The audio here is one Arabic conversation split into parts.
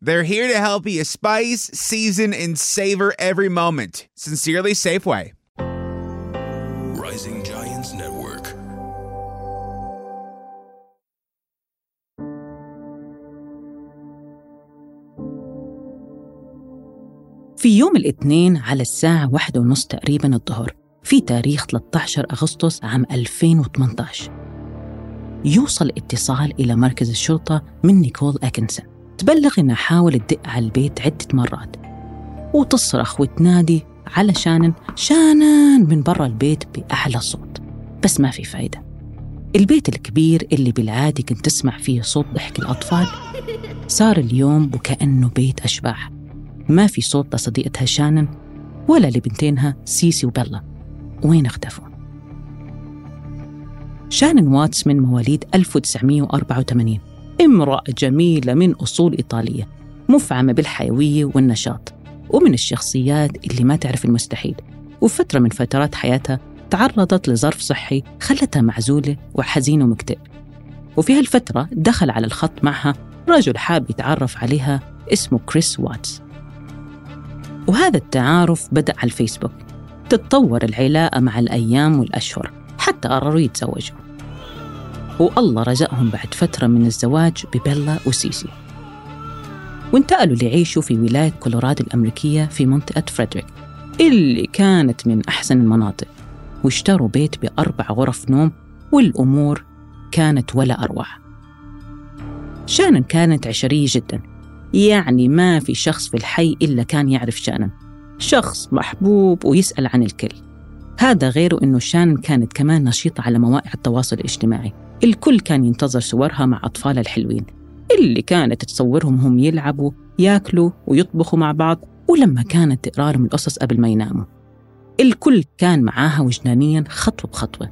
They're here to help you spice, season, and savor every moment. Sincerely, Safeway. Rising Giants Network. في يوم الاثنين على الساعة واحدة ونص تقريبا الظهر في تاريخ 13 أغسطس عام 2018 يوصل اتصال إلى مركز الشرطة من نيكول أكنسون تبلغ إنها حاولت تدق على البيت عدة مرات وتصرخ وتنادي على شانن شانن من برا البيت بأعلى صوت. بس ما في فايدة. البيت الكبير اللي بالعادي كنت تسمع فيه صوت ضحك الأطفال صار اليوم وكأنه بيت أشباح. ما في صوت لصديقتها شانن ولا لبنتينها سيسي وبيلا. وين اختفوا؟ شانن واتس من مواليد 1984 امرأة جميلة من أصول إيطالية مفعمة بالحيوية والنشاط ومن الشخصيات اللي ما تعرف المستحيل. وفترة من فترات حياتها تعرضت لظرف صحي خلتها معزولة وحزينة ومكتئب وفي هالفترة دخل على الخط معها رجل حاب يتعرف عليها اسمه كريس واتس. وهذا التعارف بدأ على الفيسبوك. تتطور العلاقة مع الأيام والأشهر حتى قرروا يتزوجوا. والله رزقهم بعد فترة من الزواج ببيلا وسيسي. وانتقلوا ليعيشوا في ولاية كولورادو الأمريكية في منطقة فريدريك اللي كانت من أحسن المناطق واشتروا بيت بأربع غرف نوم والأمور كانت ولا أروع. شانن كانت عشرية جدا يعني ما في شخص في الحي إلا كان يعرف شانن شخص محبوب ويسأل عن الكل. هذا غير أنه شانن كانت كمان نشيطة على مواقع التواصل الاجتماعي. الكل كان ينتظر صورها مع أطفالها الحلوين. اللي كانت تصورهم هم يلعبوا ياكلوا ويطبخوا مع بعض ولما كانت تقرا لهم القصص قبل ما يناموا. الكل كان معاها وجدانيا خطوة بخطوة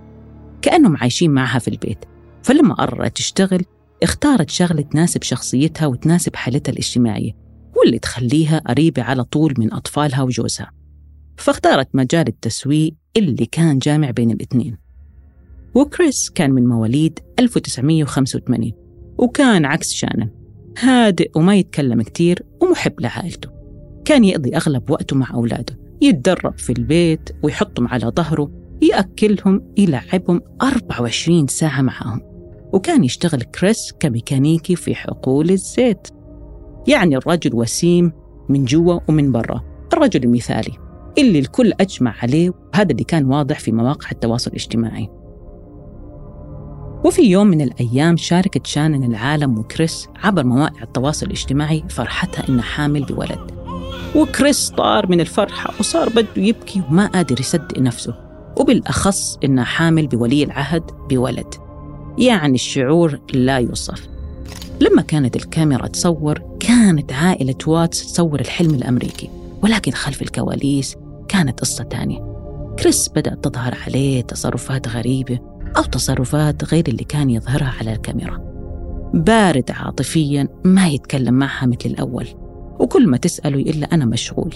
كأنهم عايشين معها في البيت. فلما قررت تشتغل اختارت شغلة تناسب شخصيتها وتناسب حالتها الاجتماعية واللي تخليها قريبة على طول من أطفالها وجوزها. فاختارت مجال التسويق اللي كان جامع بين الاثنين وكريس كان من مواليد 1985 وكان عكس شانن هادئ وما يتكلم كتير ومحب لعائلته. كان يقضي أغلب وقته مع أولاده يتدرب في البيت ويحطهم على ظهره يأكلهم يلعبهم 24 ساعة معهم. وكان يشتغل كريس كميكانيكي في حقول الزيت. يعني الرجل وسيم من جوا ومن برا الرجل المثالي اللي الكل أجمع عليه وهذا اللي كان واضح في مواقع التواصل الاجتماعي. وفي يوم من الأيام شاركت شانن العالم وكريس عبر مواقع التواصل الاجتماعي فرحتها إنها حامل بولد. وكريس طار من الفرحة وصار بده يبكي وما قادر يصدق نفسه. وبالأخص إنها حامل بولي العهد بولد. يعني الشعور لا يوصف. لما كانت الكاميرا تصور كانت عائلة واتس تصور الحلم الأمريكي. ولكن خلف الكواليس كانت قصة تانية. كريس بدأت تظهر عليه تصرفات غريبة. أو تصرفات غير اللي كان يظهرها على الكاميرا بارد عاطفيا ما يتكلم معها مثل الأول وكل ما تسأله يقول أنا مشغول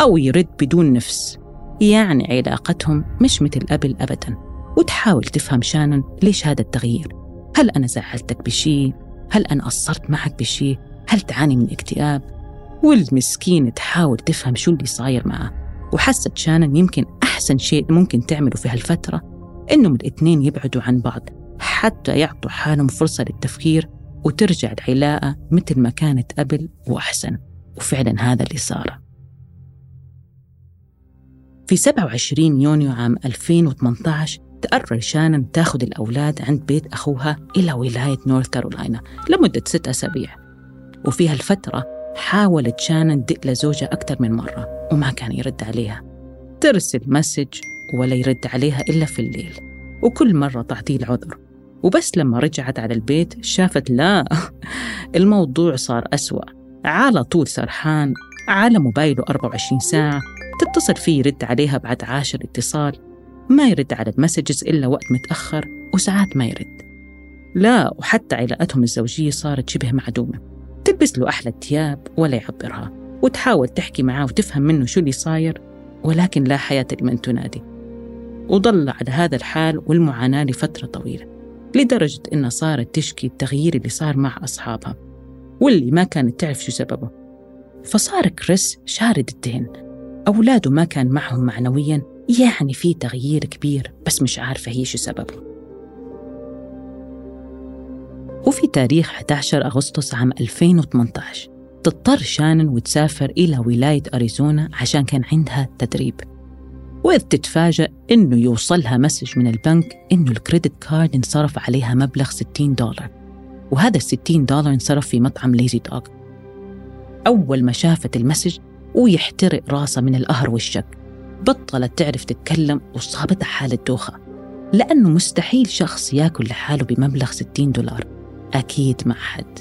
أو يرد بدون نفس يعني علاقتهم مش مثل قبل أبدا وتحاول تفهم شانن ليش هذا التغيير هل أنا زعلتك بشي؟ هل أنا قصرت معك بشي؟ هل تعاني من اكتئاب؟ والمسكينة تحاول تفهم شو اللي صاير معه وحست شانن يمكن أحسن شيء ممكن تعمله في هالفترة إنهم الاثنين يبعدوا عن بعض حتى يعطوا حالهم فرصة للتفكير وترجع العلاقة مثل ما كانت قبل وأحسن. وفعلا هذا اللي صار. في 27 يونيو عام 2018 تقرر شانن تأخذ الأولاد عند بيت أخوها إلى ولاية نورث كارولاينا لمدة ست أسابيع. وفي هالفترة حاولت شانن تدق لزوجها أكثر من مرة وما كان يرد عليها. ترسل مسج ولا يرد عليها إلا في الليل. وكل مرة تعطيه العذر. وبس لما رجعت على البيت شافت لا الموضوع صار أسوأ. على طول سرحان على موبايله 24 ساعة تتصل فيه يرد عليها بعد عاشر اتصال. ما يرد على المسجز إلا وقت متأخر وساعات ما يرد. لا وحتى علاقتهم الزوجية صارت شبه معدومة. تلبس له أحلى الثياب ولا يعبرها وتحاول تحكي معاه وتفهم منه شو اللي صاير ولكن لا حياة لمن تنادي. وضل على هذا الحال والمعاناة لفترة طويلة لدرجة إنها صارت تشكي التغيير اللي صار مع أصحابها واللي ما كانت تعرف شو سببه. فصار كريس شارد الدين أولاده ما كان معهم معنويا يعني في تغيير كبير بس مش عارفة هي شو سببه. وفي تاريخ 11 أغسطس عام 2018 تضطر شانن وتسافر إلى ولاية أريزونا عشان كان عندها تدريب. وإذ تتفاجأ إنه يوصلها message من البنك إنه ال credit card انصرف عليها مبلغ 60 دولار. وهذا ال 60 دولار انصرف في مطعم ليزي دوغ. أول ما شافت ال message ويحترق راسها من القهر والشك. بطلت تعرف تتكلم وصابتها حالة دوخة. لأنه مستحيل شخص يأكل لحاله بمبلغ 60 دولار. أكيد مع حد.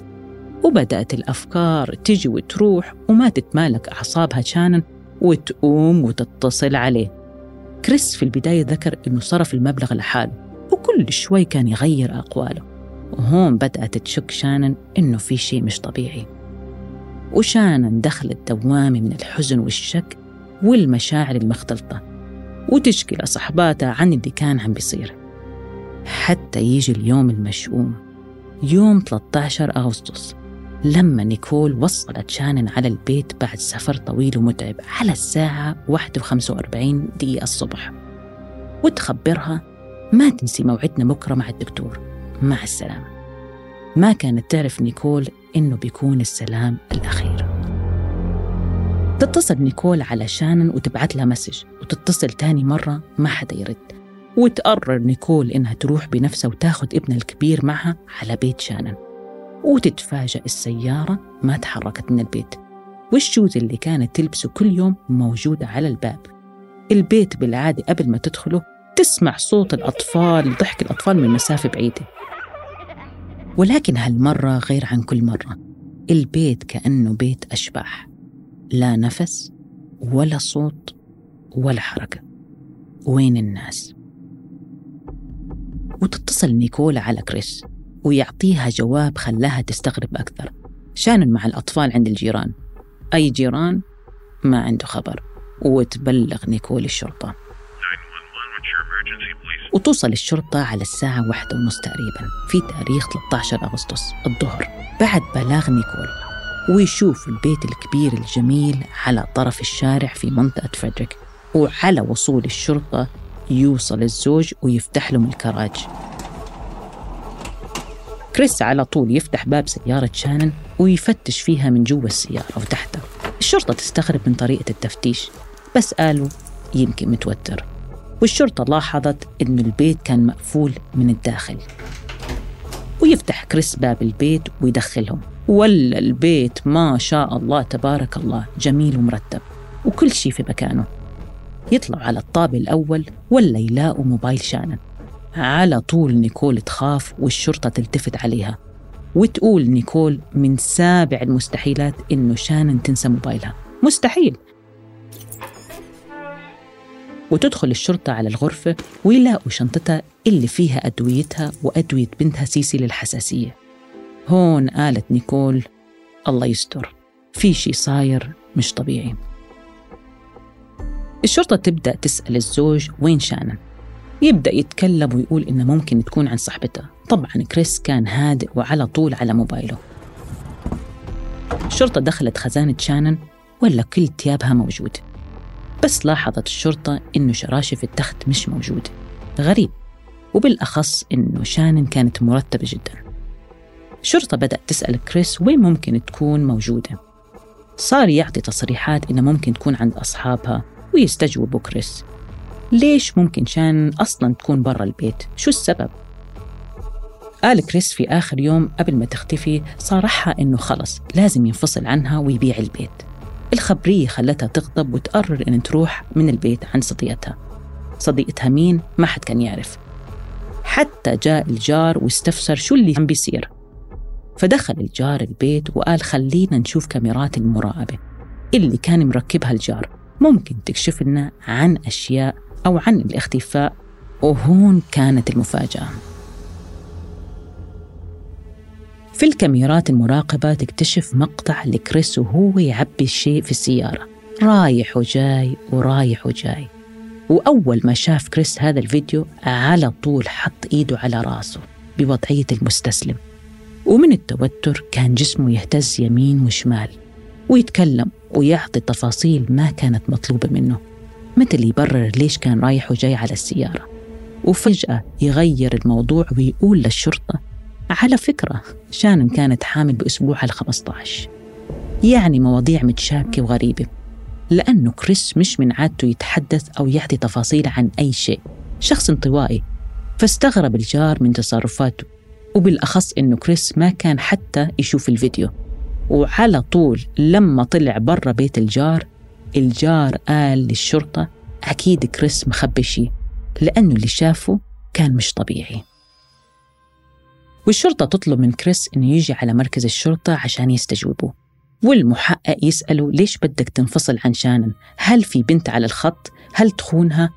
وبدأت الأفكار تجي وتروح وما تتمالك أعصابها شانن وتقوم وتتصل عليه. كريس في البداية ذكر إنه صرف المبلغ لحاله وكل شوي كان يغير أقواله وهون بدأت تشك شانن إنه في شيء مش طبيعي. وشانن دخلت دوامة من الحزن والشك والمشاعر المختلطة وتشكي لصحباتها عن اللي كان عم بيصير. حتى يجي اليوم المشؤوم يوم 13 أغسطس لما نيكول وصلت شانن على البيت بعد سفر طويل ومتعب على الساعة 45 دقيقة الصبح. وتخبرها ما تنسي موعدنا بكرة مع الدكتور. مع السلامة. ما كانت تعرف نيكول إنه بيكون السلام الأخير. تتصل نيكول على شانن وتبعت لها message وتتصل تاني مرة ما حدا يرد. وتقرر نيكول إنها تروح بنفسها وتاخد ابنها الكبير معها على بيت شانن. وتتفاجأ السيارة ما تحركت من البيت. والشوز اللي كانت تلبسه كل يوم موجودة على الباب. البيت بالعادة قبل ما تدخله تسمع صوت الأطفال ضحك الأطفال من مسافة بعيدة. ولكن هالمرة غير عن كل مرة. البيت كأنه بيت أشباح. لا نفس ولا صوت ولا حركة. وين الناس؟ وتتصل نيكول على كريس. ويعطيها جواب خلاها تستغرب أكثر. شانن مع الأطفال عند الجيران؟ أي جيران ما عنده خبر. وتبلغ نيكول الشرطة. وتوصل الشرطة على الساعة واحدة ونص تقريبا في تاريخ 13 أغسطس الظهر. بعد بلاغ نيكول ويشوف البيت الكبير الجميل على طرف الشارع في منطقة فريدريك. وعلى وصول الشرطة يوصل الزوج ويفتح لهم الكراج. كريس على طول يفتح باب سيارة شانن ويفتش فيها من جوا السيارة وتحتها الشرطة تستغرب من طريقة التفتيش بس قالوا يمكن متوتر. والشرطة لاحظت إنه البيت كان مقفول من الداخل. ويفتح كريس باب البيت ويدخلهم. ولا البيت ما شاء الله تبارك الله جميل ومرتب. وكل شيء في مكانه. يطلعوا على الطابق الأول ولا يلاقوا موبايل شانن. على طول نيكول تخاف والشرطة تلتفت عليها. وتقول نيكول من سابع المستحيلات إنه شانن تنسى موبايلها. مستحيل. وتدخل الشرطة على الغرفة ويلاقوا شنطتها اللي فيها أدويتها وأدوية بنتها سيسي للحساسية. هون قالت نيكول الله يستر في شي صاير مش طبيعي. الشرطة تبدأ تسأل الزوج وين شانن. يبدأ يتكلم ويقول إنه ممكن تكون عن صاحبته. طبعا كريس كان هادئ وعلى طول على موبايله. الشرطة دخلت خزانة شانن ولا كل ثيابها موجود. بس لاحظت الشرطة إنه شراشف التخت مش موجودة غريب. وبالأخص إنه شانن كانت مرتبة جدا. الشرطة بدأت تسأل كريس وين ممكن تكون موجودة. صار يعطي تصريحات إنه ممكن تكون عند أصحابها ويستجوبوا كريس. ليش ممكن شانن أصلا تكون برا البيت؟ شو السبب؟ قال كريس في آخر يوم قبل ما تختفي صارحها إنه خلص لازم ينفصل عنها ويبيع البيت الخبرية خلتها تغضب وتقرر إن تروح من البيت عن صديقتها صديقتها مين؟ ما حد كان يعرف حتى جاء الجار واستفسر شو اللي عم بيصير فدخل الجار البيت وقال خلينا نشوف كاميرات المراقبة اللي كان مركبها الجار ممكن تكشف لنا عن أشياء أو عن الاختفاء وهون كانت المفاجأة. في الكاميرات المراقبة تكتشف مقطع لكريس وهو يعبي الشيء في السيارة. رايح وجاي ورايح وجاي. وأول ما شاف كريس هذا الفيديو على طول حط إيده على راسه بوضعية المستسلم. ومن التوتر كان جسمه يهتز يمين وشمال ويتكلم ويعطي تفاصيل ما كانت مطلوبة منه. مثل يبرر ليش كان رايح وجاي على السيارة. وفجأة يغير الموضوع ويقول للشرطة على فكرة شانن كانت حامل بأسبوعها ال 15 يعني مواضيع متشابكة وغريبة. لأنه كريس مش من عادته يتحدث أو يعطي تفاصيل عن أي شيء. شخص انطوائي. فاستغرب الجار من تصرفاته. وبالأخص إنه كريس ما كان حتى يشوف الفيديو. وعلى طول لما طلع برا بيت الجار الجار قال للشرطة أكيد كريس مخبي شيء لأنه اللي شافه كان مش طبيعي. والشرطة تطلب من كريس إنه يجي على مركز الشرطة عشان يستجوبوا والمحقق يسأله ليش بدك تنفصل عن شانن؟ هل في بنت على الخط؟ هل تخونها؟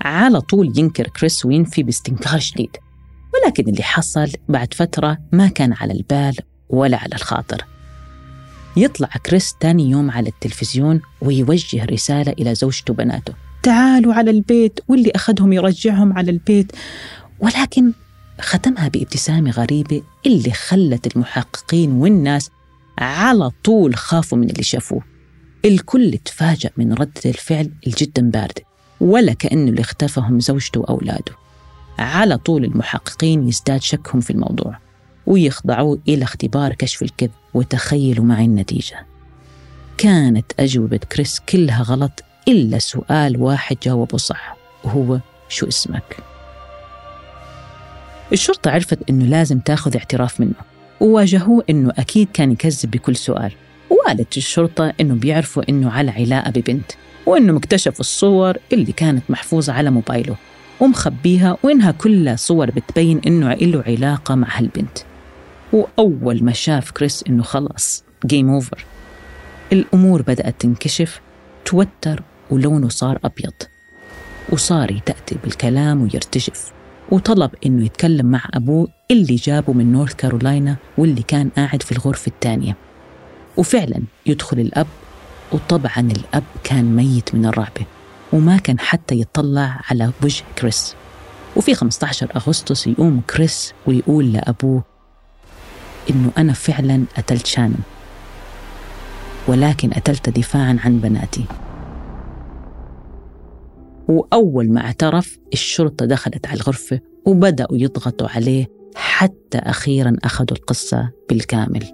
على طول ينكر كريس وينفي باستنكار شديد. ولكن اللي حصل بعد فترة ما كان على البال ولا على الخاطر. يطلع كريس تاني يوم على التلفزيون ويوجه رسالة إلى زوجته وبناته. تعالوا على البيت واللي أخذهم يرجعهم على البيت. ولكن ختمها بابتسامة غريبة اللي خلت المحققين والناس على طول خافوا من اللي شافوه. الكل تفاجأ من ردة الفعل الجدا باردة ولا كأنه اللي اختفهم زوجته وأولاده. على طول المحققين يزداد شكهم في الموضوع. ويخضعوه إلى اختبار كشف الكذب وتخيلوا معي النتيجة. كانت أجوبة كريس كلها غلط إلا سؤال واحد جاوبه صح وهو شو اسمك؟ الشرطة عرفت إنه لازم تاخذ اعتراف منه وواجهوه إنه أكيد كان يكذب بكل سؤال. وقالت الشرطة إنه بيعرفوا إنه على علاقة ببنت وإنه مكتشفوا الصور اللي كانت محفوظة على موبايله ومخبيها وإنها كلها صور بتبين إنه له علاقة مع هالبنت. وأول ما شاف كريس إنه خلص جيم أوفر الأمور بدأت تنكشف توتر ولونه صار أبيض. وصار يتأتي بالكلام ويرتجف. وطلب إنه يتكلم مع أبوه اللي جابه من نورث كارولاينا واللي كان قاعد في الغرفة الثانية وفعلا يدخل الأب وطبعا الأب كان ميت من الرعبة وما كان حتى يطلع على وجه كريس. وفي 15 أغسطس يقوم كريس ويقول لأبوه إنه أنا فعلا قتلت شانن ولكن قتلت دفاعا عن بناتي. وأول ما اعترف الشرطة دخلت على الغرفة وبدأوا يضغطوا عليه حتى أخيرا أخذوا القصة بالكامل.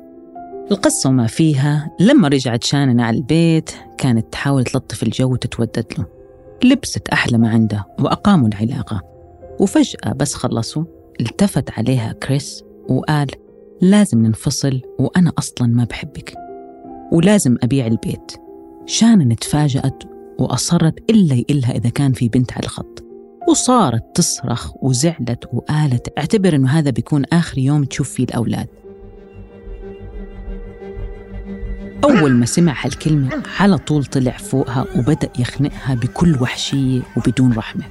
القصة وما فيها لما رجعت شانن على البيت كانت تحاول تلطف الجو وتتودد له. لبست أحلى ما عنده وأقاموا العلاقة. وفجأة بس خلصوا التفت عليها كريس وقال لازم ننفصل وأنا أصلا ما بحبك. ولازم أبيع البيت. شانن تفاجأت وأصرت إلا يقلها إذا كان في بنت على الخط. وصارت تصرخ وزعلت وقالت اعتبر إنه هذا بيكون آخر يوم تشوف فيه الأولاد. أول ما سمع هالكلمة على طول طلع فوقها وبدأ يخنقها بكل وحشية وبدون رحمة.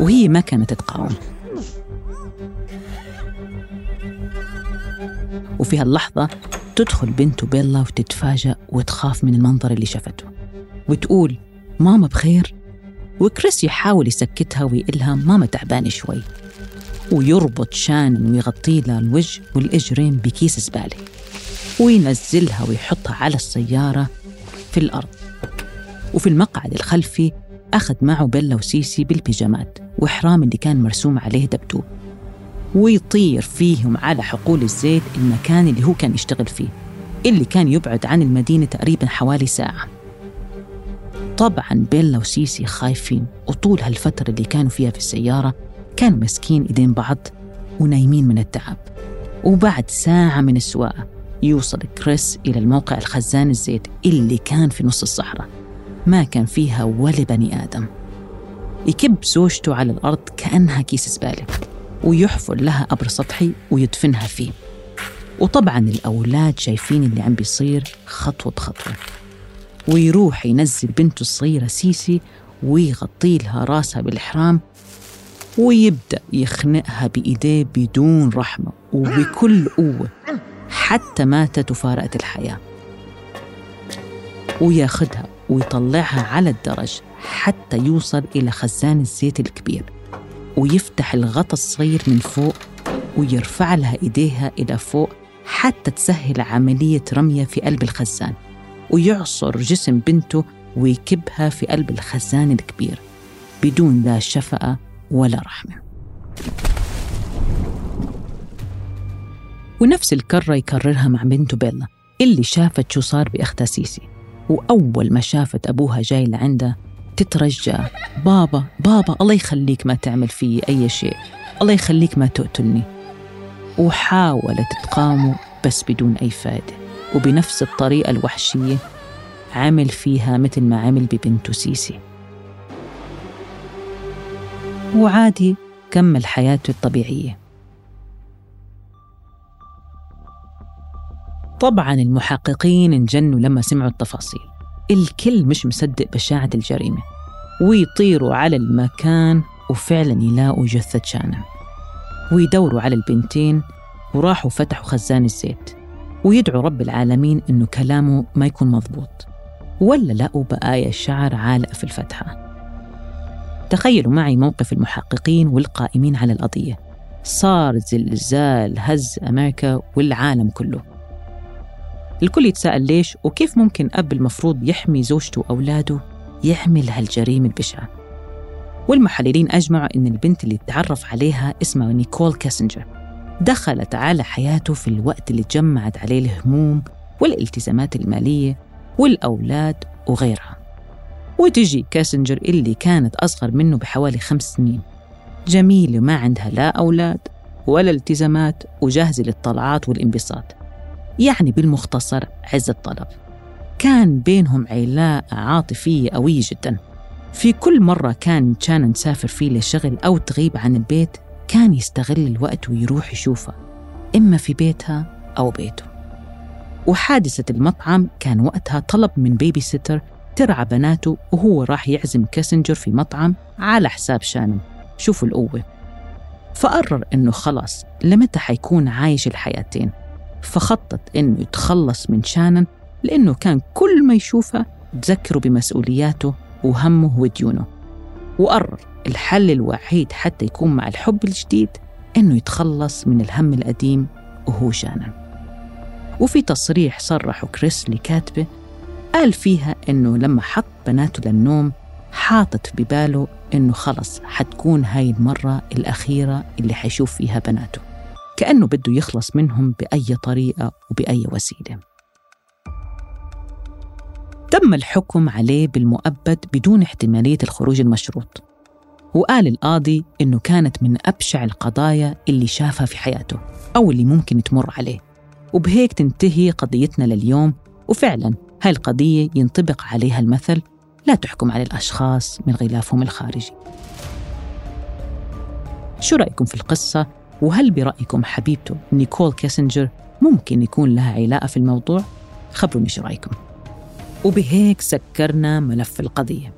وهي ما كانت تقاوم. وفي هاللحظة تدخل بنته بيلا وتتفاجأ وتخاف من المنظر اللي شافته. وتقول ماما بخير؟ وكريس يحاول يسكتها ويقلها ماما تعبانة شوي. ويربط شانن ويغطي لها الوجه والإجرين بكيس زبالة. وينزلها ويحطها على السيارة في الأرض. وفي المقعد الخلفي أخذ معه بيلا وسيسي بالبيجامات وإحرام اللي كان مرسوم عليه دبدوب. ويطير فيهم على حقول الزيت المكان اللي هو كان يشتغل فيه اللي كان يبعد عن المدينة تقريبا حوالي ساعة. طبعا بيلا وسيسي خايفين وطول هالفترة اللي كانوا فيها في السيارة كانوا ماسكين إيدين بعض ونايمين من التعب. وبعد ساعة من السواقة يوصل كريس إلى الموقع الخزان الزيت اللي كان في نص الصحراء. ما كان فيها ولا بني آدم. يكب زوجته على الأرض كأنها كيس زبالة. ويحفر لها قبر سطحي ويدفنها فيه. وطبعا الأولاد شايفين اللي عم بيصير خطوة بخطوة. ويروح ينزل بنته الصغيرة سيسي ويغطي لها راسها بالإحرام ويبدأ يخنقها بإيديه بدون رحمة وبكل قوة حتى ماتت وفارقت الحياة. وياخدها ويطلعها على الدرج حتى يوصل إلى خزان الزيت الكبير. ويفتح الغطا الصغير من فوق ويرفع لها إيديها إلى فوق حتى تسهل عملية رمية في قلب الخزان. ويعصر جسم بنته ويكبها في قلب الخزان الكبير بدون لا شفقة ولا رحمة. ونفس الكرة يكررها مع بنته بيلا اللي شافت شو صار بأختها سيسي. وأول ما شافت أبوها جاي لعندها تترجى. بابا بابا الله يخليك ما تعمل في أي شيء. الله يخليك ما تقتلني وحاولت تقاومه بس بدون أي فائدة وبنفس الطريقة الوحشية عمل فيها مثل ما عمل ببنته سيسي. وعادي كمل حياته الطبيعية. طبعا المحققين انجنوا لما سمعوا التفاصيل. الكل مش مصدق بشاعة الجريمة. ويطيروا على المكان وفعلا يلاقوا جثة شانن ويدوروا على البنتين وراحوا فتحوا خزان الزيت. ويدعوا رب العالمين إنه كلامه ما يكون مضبوط. ولا لقوا بقايا شعر عالقة في الفتحة. تخيلوا معي موقف المحققين والقائمين على القضية. صار زلزال هز أمريكا والعالم كله. الكل يتساءل ليش وكيف ممكن أب المفروض يحمي زوجته وأولاده يعمل هالجريمة البشعة. والمحللين أجمعوا أن البنت اللي تعرف عليها اسمها نيكول كاسنجر دخلت على حياته في الوقت اللي تجمعت عليه الهموم والالتزامات المالية والأولاد وغيرها. وتجي كاسنجر اللي كانت أصغر منه بحوالي خمس سنين. جميلة ما عندها لا أولاد ولا التزامات وجاهزة للطلعات والانبساط. يعني بالمختصر عز الطلب. كان بينهم علاقة عاطفية قوية جدا. في كل مرة كان شانن تسافر فيه لشغل أو تغيب عن البيت كان يستغل الوقت ويروح يشوفها إما في بيتها أو بيته. وحادثة المطعم كان وقتها طلب من babysitter ترعى بناته وهو راح يعزم كاسنجر في مطعم على حساب شانن شوفوا القوة. فقرر إنه خلاص لمتى حيكون عايش الحياتين؟ فخطط إنه يتخلص من شانن لأنه كان كل ما يشوفها تذكره بمسؤولياته وهمه وديونه. وقرر الحل الوحيد حتى يكون مع الحب الجديد إنه يتخلص من الهم القديم وهو شانن. وفي تصريح صرحه كريس لكاتبه قال فيها إنه لما حط بناته للنوم حاطط بباله إنه خلص حتكون هاي المرة الأخيرة اللي حيشوف فيها بناته. كأنه بده يخلص منهم بأي طريقة وبأي وسيلة. تم الحكم عليه بالمؤبد بدون احتمالية الخروج المشروط. وقال القاضي إنه كانت من أبشع القضايا اللي شافها في حياته أو اللي ممكن تمر عليه. وبهيك تنتهي قضيتنا لليوم. وفعلا هاي القضية ينطبق عليها المثل لا تحكم على الأشخاص من غلافهم الخارجي. شو رأيكم في القصة؟ وهل برأيكم حبيبته نيكول كيسنجر ممكن يكون لها علاقة في الموضوع؟ خبروني شو رأيكم وبهيك سكرنا ملف القضية